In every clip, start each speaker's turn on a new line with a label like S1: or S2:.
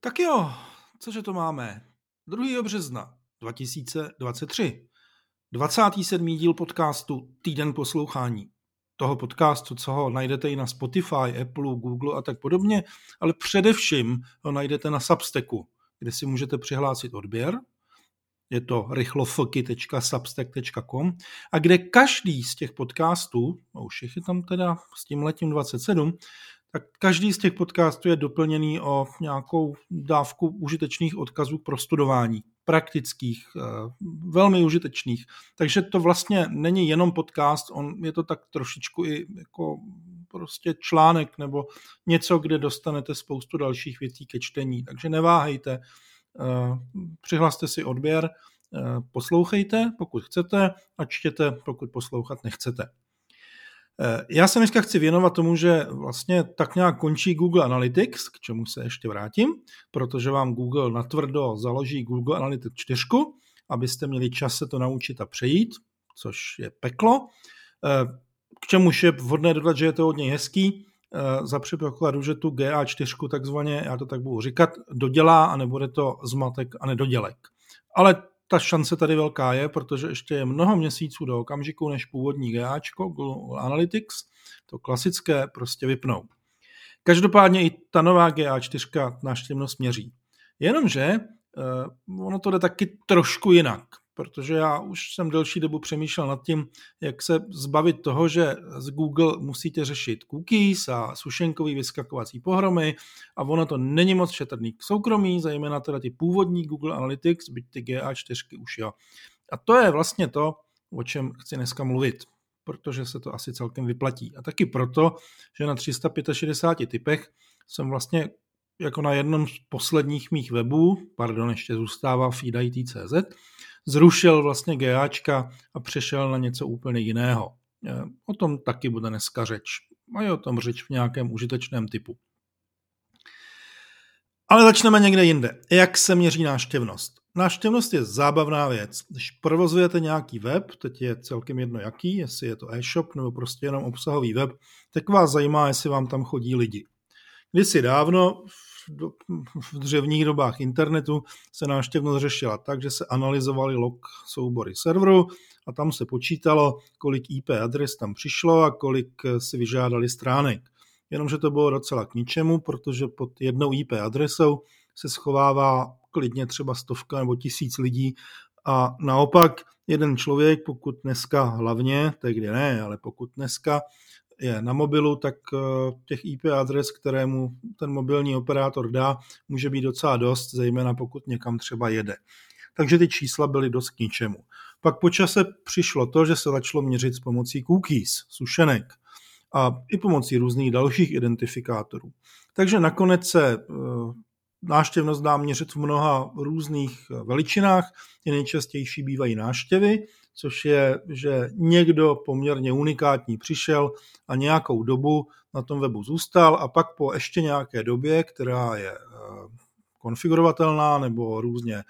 S1: Tak jo, cože to máme? 2. března 2023. 27. díl podcastu Týden poslouchání. Toho podcastu, co ho najdete i na Spotify, Apple, Google a tak podobně, ale především ho najdete na Substacku, kde si můžete přihlásit odběr. Je to rychlofky.substack.com a kde každý z těch podcastů, a už je tam teda s tím letím 27, tak každý z těch podcastů je doplněný o nějakou dávku užitečných odkazů pro studování, praktických, eh, velmi užitečných. Takže to vlastně není jenom podcast, on je to tak trošičku i jako prostě článek nebo něco, kde dostanete spoustu dalších věcí ke čtení. Takže neváhejte, eh, přihlaste si odběr, eh, poslouchejte, pokud chcete, a čtěte, pokud poslouchat nechcete. Eh, já se dneska chci věnovat tomu, že vlastně tak nějak končí Google Analytics, k čemu se ještě vrátím, protože vám Google natvrdo založí Google Analytics 4, abyste měli čas se to naučit a přejít, což je peklo. Eh, k čemuž je vhodné dodat, že je to hodně hezký, eh, za předpokladu, že tu GA4 takzvaně, já to tak budu říkat, dodělá a nebude to zmatek a nedodělek. Ale ta šance tady velká je, protože ještě je mnoho měsíců do okamžiku, než původní GAčko, Google Analytics, to klasické, prostě vypnou. Každopádně i ta nová GA4 návštěvnost měří. Jenomže uh, ono to jde taky trošku jinak protože já už jsem delší dobu přemýšlel nad tím, jak se zbavit toho, že z Google musíte řešit cookies a sušenkový vyskakovací pohromy a ono to není moc šetrný k soukromí, zejména teda ty původní Google Analytics, byť ty GA4 už jo. A to je vlastně to, o čem chci dneska mluvit, protože se to asi celkem vyplatí. A taky proto, že na 365 typech jsem vlastně jako na jednom z posledních mých webů, pardon, ještě zůstává feed.it.cz, zrušil vlastně GAčka a přešel na něco úplně jiného. E, o tom taky bude dneska řeč. A je o tom řeč v nějakém užitečném typu. Ale začneme někde jinde. Jak se měří náštěvnost? Náštěvnost je zábavná věc. Když provozujete nějaký web, teď je celkem jedno jaký, jestli je to e-shop nebo prostě jenom obsahový web, tak vás zajímá, jestli vám tam chodí lidi. Kdysi dávno v dřevních dobách internetu se návštěvnost řešila tak, že se analyzovali log soubory serveru a tam se počítalo, kolik IP adres tam přišlo a kolik si vyžádali stránek. Jenomže to bylo docela k ničemu, protože pod jednou IP adresou se schovává klidně třeba stovka nebo tisíc lidí a naopak jeden člověk, pokud dneska hlavně, tehdy ne, ale pokud dneska je na mobilu, tak eh, těch IP adres, kterému ten mobilní operátor dá, může být docela dost, zejména pokud někam třeba jede. Takže ty čísla byly dost k ničemu. Pak po čase přišlo to, že se začalo měřit s pomocí cookies, sušenek a i pomocí různých dalších identifikátorů. Takže nakonec se eh, náštěvnost dá měřit v mnoha různých veličinách. Ty nejčastější bývají náštěvy, což je, že někdo poměrně unikátní přišel a nějakou dobu na tom webu zůstal a pak po ještě nějaké době, která je eh, konfigurovatelná nebo různě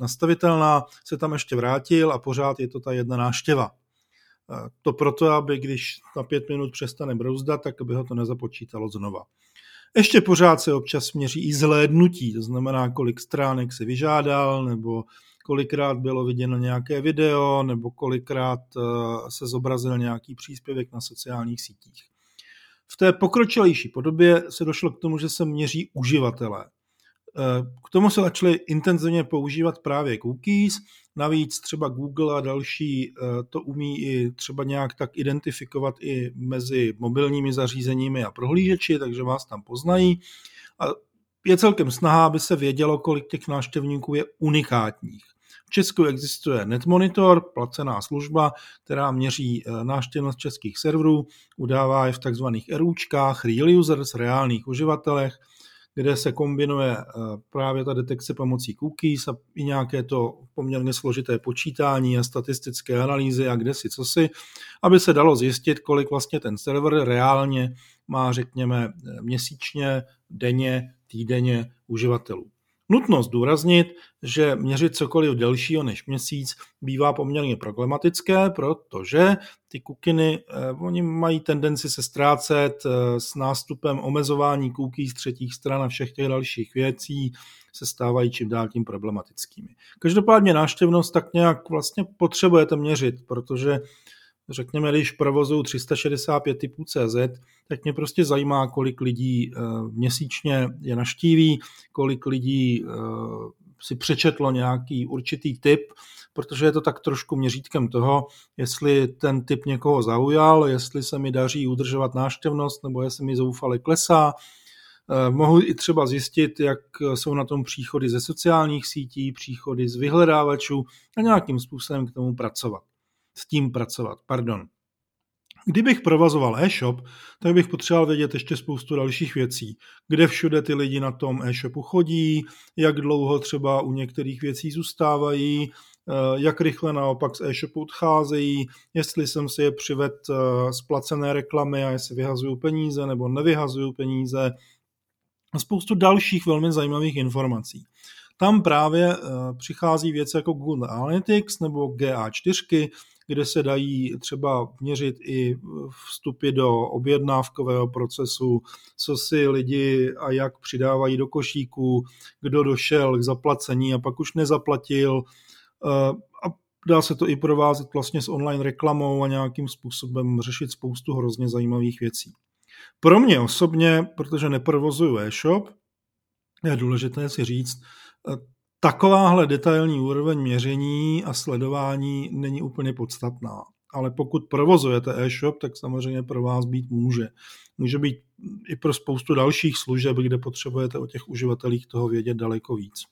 S1: nastavitelná, se tam ještě vrátil a pořád je to ta jedna náštěva. Eh, to proto, aby když na pět minut přestane brouzdat, tak aby ho to nezapočítalo znova. Ještě pořád se občas měří i zhlédnutí, to znamená, kolik stránek si vyžádal, nebo kolikrát bylo viděno nějaké video nebo kolikrát eh, se zobrazil nějaký příspěvek na sociálních sítích. V té pokročilejší podobě se došlo k tomu, že se měří uživatelé. Eh, k tomu se začaly intenzivně používat právě cookies, navíc třeba Google a další eh, to umí i třeba nějak tak identifikovat i mezi mobilními zařízeními a prohlížeči, takže vás tam poznají. A je celkem snaha, aby se vědělo, kolik těch návštěvníků je unikátních. Česku existuje NetMonitor, placená služba, která měří eh, návštěvnost českých serverů, udává je v takzvaných RUčkách, Real Users, reálných uživatelech, kde se kombinuje eh, právě ta detekce pomocí cookies a i nějaké to poměrně složité počítání a statistické analýzy a kde si co si, aby se dalo zjistit, kolik vlastně ten server reálně má, řekněme, měsíčně, denně, týdenně uživatelů. Nutno zdůraznit, že měřit cokoliv delšího než měsíc bývá poměrně problematické, protože ty kukiny, eh, oni mají tendenci se ztrácet eh, s nástupem omezování kůký z třetích stran a všech těch dalších věcí se stávají čím dál tím problematickými. Každopádně náštěvnost tak nějak vlastně potřebujete měřit, protože řekněme, když provozuju 365 typů CZ, tak mě prostě zajímá, kolik lidí eh, měsíčně je naštíví, kolik lidí eh, si přečetlo nějaký určitý typ, protože je to tak trošku měřítkem toho, jestli ten typ někoho zaujal, jestli se mi daří udržovat náštěvnost, nebo jestli mi zoufale klesá. Eh, mohu i třeba zjistit, jak jsou na tom příchody ze sociálních sítí, příchody z vyhledávačů a nějakým způsobem k tomu pracovat s tím pracovat. Pardon. Kdybych provazoval e-shop, tak bych potřeboval vědět ještě spoustu dalších věcí. Kde všude ty lidi na tom e-shopu chodí, jak dlouho třeba u některých věcí zůstávají, eh, jak rychle naopak z e-shopu odcházejí, jestli jsem si je přived z eh, placené reklamy a jestli vyhazuju peníze nebo nevyhazuju peníze. Spoustu dalších velmi zajímavých informací. Tam právě eh, přichází věci jako Google Analytics nebo GA4, kde se dají třeba měřit i vstupy do objednávkového procesu, co si lidi a jak přidávají do košíků, kdo došel k zaplacení a pak už nezaplatil. Eh, a dá se to i provázet vlastně s online reklamou a nějakým způsobem řešit spoustu hrozně zajímavých věcí. Pro mě osobně, protože neprovozuju e-shop, je důležité si říct, eh, Takováhle detailní úroveň měření a sledování není úplně podstatná. Ale pokud provozujete e-shop, tak samozřejmě pro vás být může. Může být i pro spoustu dalších služeb, kde potřebujete o těch uživatelích toho vědět daleko víc.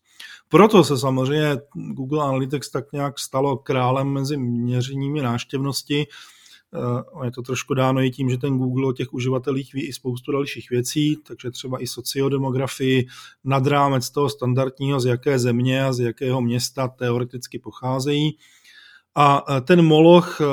S1: Proto se samozřejmě Google Analytics tak nějak stalo králem mezi měřeními náštěvnosti, Eh, je to trošku dáno i tím, že ten Google o těch uživatelích ví i spoustu dalších věcí, takže třeba i sociodemografii nad rámec toho standardního, z jaké země a z jakého města teoreticky pocházejí. A eh, ten moloch eh,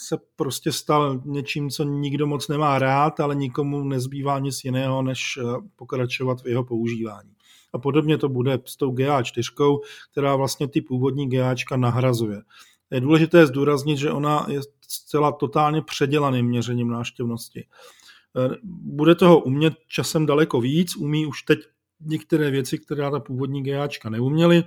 S1: se prostě stal něčím, co nikdo moc nemá rád, ale nikomu nezbývá nic jiného, než pokračovat v jeho používání. A podobně to bude s tou GA4, která vlastně ty původní GAčka nahrazuje. Je důležité zdůraznit, že ona je zcela totálně předělaným měřením náštěvnosti. E, bude toho umět časem daleko víc, umí už teď některé věci, které ta původní GAčka neuměly.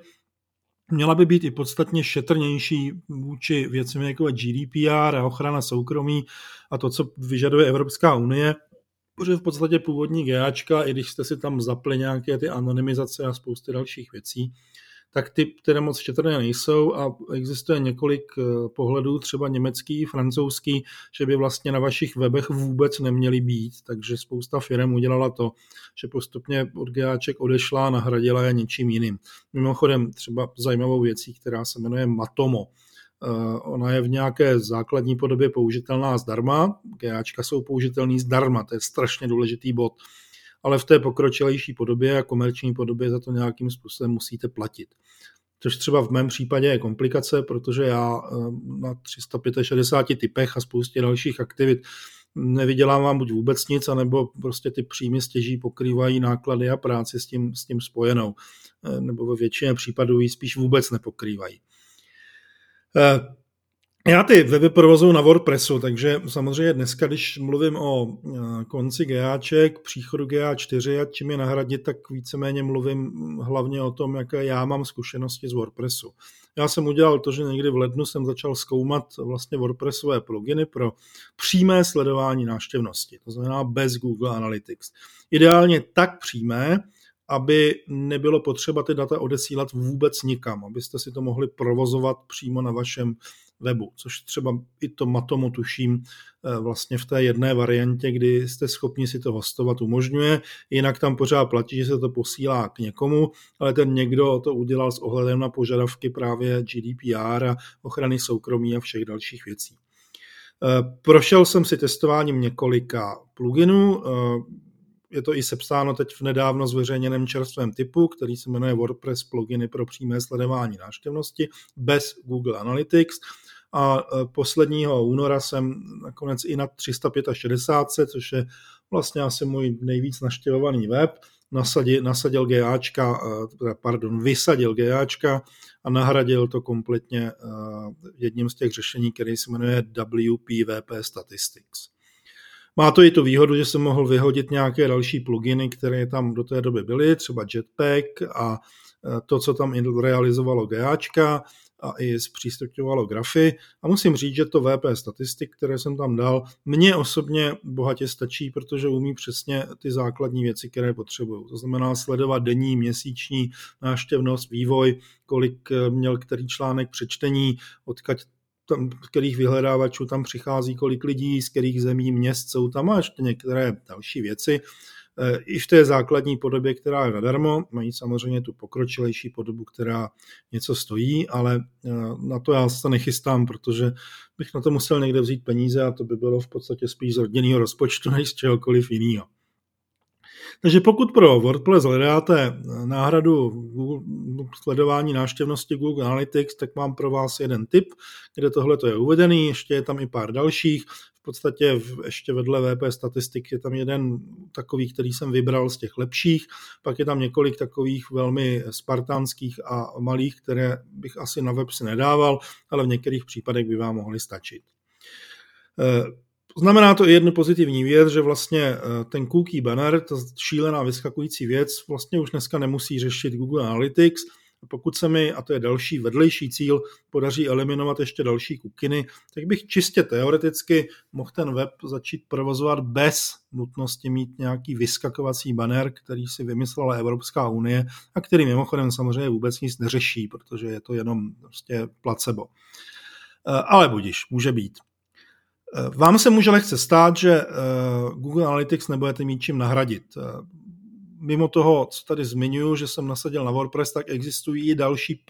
S1: Měla by být i podstatně šetrnější vůči věcem jako GDPR a ochrana soukromí a to, co vyžaduje Evropská unie, protože v podstatě původní GAčka, i když jste si tam zapli nějaké ty anonymizace a spousty dalších věcí, tak ty, které moc šetrné nejsou a existuje několik eh, pohledů, třeba německý, francouzský, že by vlastně na vašich webech vůbec neměly být, takže spousta firm udělala to, že postupně od GAček odešla a nahradila je něčím jiným. Mimochodem třeba zajímavou věcí, která se jmenuje Matomo, eh, Ona je v nějaké základní podobě použitelná zdarma, GAčka jsou použitelný zdarma, to je strašně důležitý bod ale v té pokročilejší podobě a komerční podobě za to nějakým způsobem musíte platit. Což třeba v mém případě je komplikace, protože já eh, na 365 typech a spoustě dalších aktivit nevydělávám buď vůbec nic, anebo prostě ty příjmy stěží pokrývají náklady a práci s tím, s tím spojenou. Eh, nebo ve většině případů ji spíš vůbec nepokrývají. Já ty weby provozuju na WordPressu, takže samozřejmě dneska, když mluvím o eh, konci GAček, příchodu GA4 a čím je nahradit, tak víceméně mluvím hlavně o tom, jaké já mám zkušenosti z WordPressu. Já jsem udělal to, že někdy v lednu jsem začal zkoumat vlastně WordPressové pluginy pro přímé sledování návštěvnosti, to znamená bez Google Analytics. Ideálně tak přímé, aby nebylo potřeba ty data odesílat vůbec nikam, abyste si to mohli provozovat přímo na vašem webu, což třeba i to Matomo tuším eh, vlastně v té jedné variantě, kdy jste schopni si to hostovat, umožňuje, jinak tam pořád platí, že se to posílá k někomu, ale ten někdo to udělal s ohledem na požadavky právě GDPR a ochrany soukromí a všech dalších věcí. Eh, prošel jsem si testováním několika pluginů, eh, je to i sepsáno teď v nedávno zveřejněném čerstvém typu, který se jmenuje WordPress pluginy pro přímé sledování návštěvnosti bez Google Analytics a e, posledního února jsem nakonec i na 365, což je vlastně asi můj nejvíc naštěvovaný web, nasadil, nasadil GAčka, pardon, vysadil GAčka a nahradil to kompletně jedním z těch řešení, který se jmenuje WPVP Statistics. Má to i tu výhodu, že jsem mohl vyhodit nějaké další pluginy, které tam do té doby byly, třeba Jetpack a to, co tam realizovalo GAčka a i zpřístupňovalo grafy. A musím říct, že to VP statistik, které jsem tam dal, mně osobně bohatě stačí, protože umí přesně ty základní věci, které potřebuju. To znamená sledovat denní, měsíční náštěvnost, vývoj, kolik měl který článek přečtení, odkaď tam, kterých vyhledávačů tam přichází, kolik lidí, z kterých zemí, měst jsou tam a ještě některé další věci. E, I v té základní podobě, která je nadarmo, mají samozřejmě tu pokročilejší podobu, která něco stojí, ale e, na to já se nechystám, protože bych na to musel někde vzít peníze a to by bylo v podstatě spíš z rodinného rozpočtu než z čehokoliv jiného. Takže pokud pro WordPress hledáte náhradu Google, sledování návštěvnosti Google Analytics, tak mám pro vás jeden tip, kde tohle je uvedený, ještě je tam i pár dalších. V podstatě ještě vedle VP statistik je tam jeden takový, který jsem vybral z těch lepších, pak je tam několik takových velmi spartánských a malých, které bych asi na web si nedával, ale v některých případech by vám mohly stačit. Znamená to i jednu pozitivní věc, že vlastně eh, ten cookie banner, ta šílená vyskakující věc, vlastně už dneska nemusí řešit Google Analytics. Pokud se mi, a to je další vedlejší cíl, podaří eliminovat ještě další kukiny, tak bych čistě teoreticky mohl ten web začít provozovat bez nutnosti mít nějaký vyskakovací banner, který si vymyslela Evropská unie a který mimochodem samozřejmě vůbec nic neřeší, protože je to jenom prostě placebo. Eh, ale budíš, může být. Eh, vám se může lehce stát, že eh, Google Analytics nebudete mít čím nahradit. Eh, mimo toho, co tady zmiňuji, že jsem nasadil na WordPress, tak existují i další,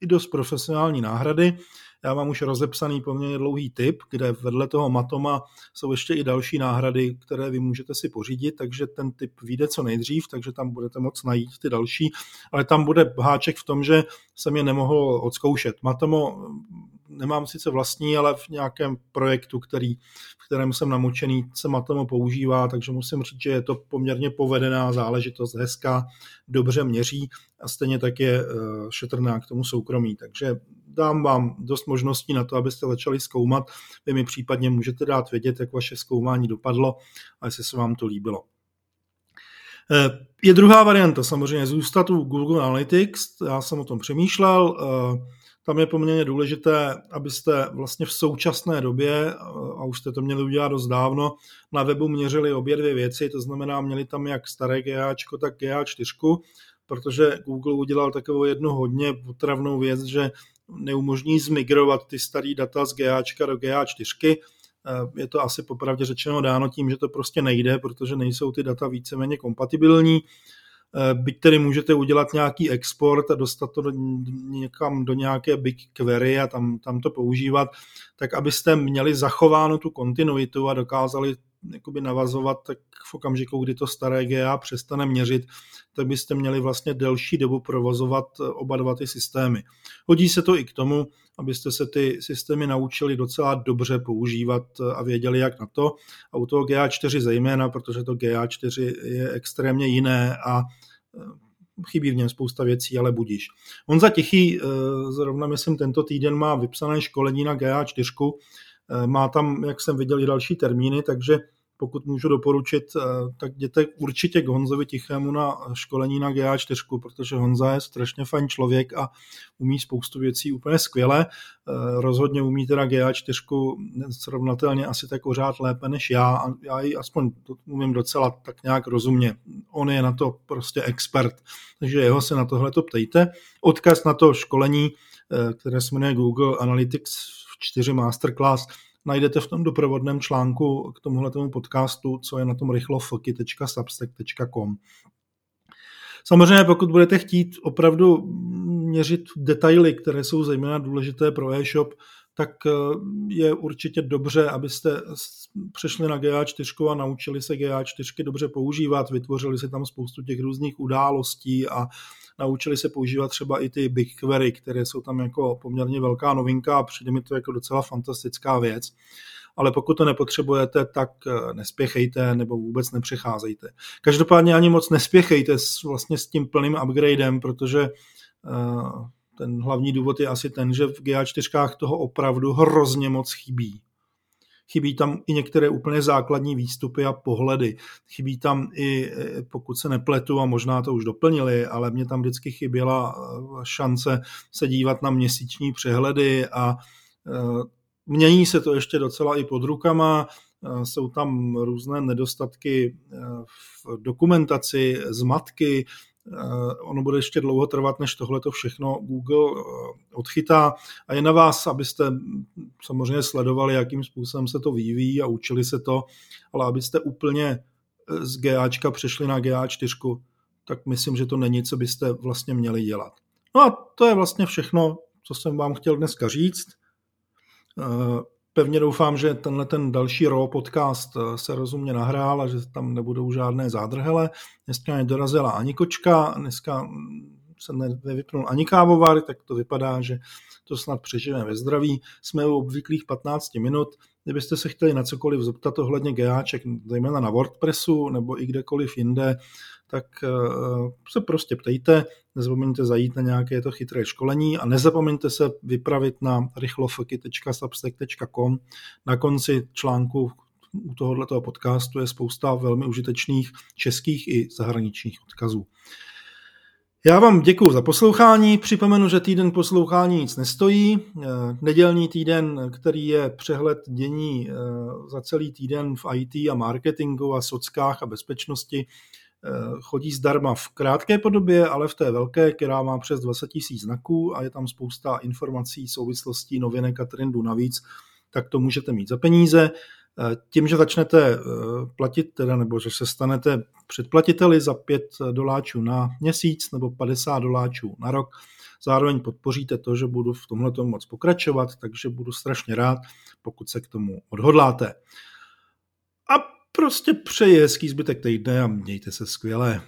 S1: i dost profesionální náhrady. Já mám už rozepsaný poměrně dlouhý tip, kde vedle toho Matoma jsou ještě i další náhrady, které vy můžete si pořídit, takže ten tip vyjde co nejdřív, takže tam budete moc najít ty další, ale tam bude háček v tom, že jsem je nemohl odzkoušet. Matomo nemám sice vlastní, ale v nějakém projektu, který, v kterém jsem namočený, se Matomo používá, takže musím říct, že je to poměrně povedená záležitost, hezká, dobře měří a stejně tak je uh, šetrná k tomu soukromí. Takže dám vám dost možností na to, abyste začali zkoumat. Vy mi případně můžete dát vědět, jak vaše zkoumání dopadlo a jestli se vám to líbilo. Eh, je druhá varianta samozřejmě zůstat u Google Analytics, já jsem o tom přemýšlel, eh, tam je poměrně důležité, abyste vlastně v současné době, a už jste to měli udělat dost dávno, na webu měřili obě dvě věci, to znamená, měli tam jak staré GAčko, tak GA4, protože Google udělal takovou jednu hodně potravnou věc, že neumožní zmigrovat ty staré data z GAčka do GA4. Je to asi popravdě řečeno dáno tím, že to prostě nejde, protože nejsou ty data víceméně kompatibilní. Eh, byť tedy můžete udělat nějaký export a dostat to do, někam do nějaké big query a tam, tam to používat, tak abyste měli zachováno tu kontinuitu a dokázali jakoby navazovat tak v okamžiku, kdy to staré GA přestane měřit, tak byste měli vlastně delší dobu provozovat oba dva ty systémy. Hodí se to i k tomu, abyste se ty systémy naučili docela dobře používat a věděli, jak na to. A u toho GA4 zejména, protože to GA4 je extrémně jiné a eh, chybí v něm spousta věcí, ale budíš. On za Tichý, eh, zrovna myslím tento týden má vypsané školení na GA4, eh, má tam, jak jsem viděl, i další termíny, takže pokud můžu doporučit, eh, tak jděte určitě k Honzovi Tichému na školení na GA4, protože Honza je strašně fajn člověk a umí spoustu věcí úplně skvěle. Eh, rozhodně umí teda GA4 srovnatelně asi tak pořád lépe než já a já ji aspoň umím docela tak nějak rozumně. On je na to prostě expert, takže jeho se na tohle to ptejte. Odkaz na to školení, eh, které se jmenuje Google Analytics 4 Masterclass, najdete v tom doprovodném článku k tomuhle podcastu, co je na tom rychlofoky.substack.com. Samozřejmě, pokud budete chtít opravdu měřit detaily, které jsou zejména důležité pro e-shop, tak eh, je určitě dobře, abyste přešli na GA4 a naučili se GA4 dobře používat, vytvořili si tam spoustu těch různých událostí a naučili se používat třeba i ty BigQuery, které jsou tam jako poměrně velká novinka a přijde mi to jako docela fantastická věc. ale pokud to nepotřebujete, tak eh, nespěchejte nebo vůbec nepřecházejte. Každopádně ani moc nespěchejte s, vlastně s tím plným upgradem, protože uh, ten hlavní důvod je asi ten, že v GA4 toho opravdu hrozně moc chybí. Chybí tam i některé úplně základní výstupy a pohledy. Chybí tam i, eh, pokud se nepletu, a možná to už doplnili, ale mě tam vždycky chyběla šance se dívat na měsíční přehledy a Mění se to ještě docela i pod rukama, eh, jsou tam různé nedostatky eh, v dokumentaci, zmatky, eh, ono bude ještě dlouho trvat, než tohle to všechno Google odchytá a je na vás, abyste samozřejmě sledovali, jakým způsobem se to vyvíjí a učili se to, ale abyste úplně z GAčka přešli na GA4, tak myslím, že to není, co byste vlastně měli dělat. No a to je vlastně všechno, co jsem vám chtěl dneska říct. Pevně doufám, že tenhle ten další RAW podcast eh, se rozumně nahrál a že tam nebudou žádné zádrhele. Dneska nedorazila ani kočka, dneska mm, se nevypnul ani kávovar, tak to vypadá, že to snad přežijeme ve zdraví. Jsme u obvyklých 15 minut. Kdybyste se chtěli na cokoliv zeptat ohledně GAček, zejména na WordPressu nebo i kdekoliv jinde, tak eh, se prostě ptejte, nezapomeňte zajít na nějaké to chytré školení a nezapomeňte se vypravit na rychlofoky.substack.com. Na konci článku u tohoto podcastu je spousta velmi užitečných českých i zahraničních odkazů. Já vám děkuji za poslouchání. Připomenu, že týden poslouchání nic nestojí. Eh, nedělní týden, který je přehled dění eh, za celý týden v IT a marketingu a sockách a bezpečnosti, Eh, chodí zdarma v krátké podobě, ale v té velké, která má přes 20 000 znaků a je tam spousta informací, souvislostí, novinek a trendů navíc, tak to můžete mít za peníze. Eh, tím, že začnete eh, platit, teda, nebo že se stanete předplatiteli za 5 doláčů na měsíc nebo 50 doláčů na rok, zároveň podpoříte to, že budu v tomhle moc pokračovat, takže budu strašně rád, pokud se k tomu odhodláte. A prostě přeji hezký zbytek týdne a mějte se skvěle.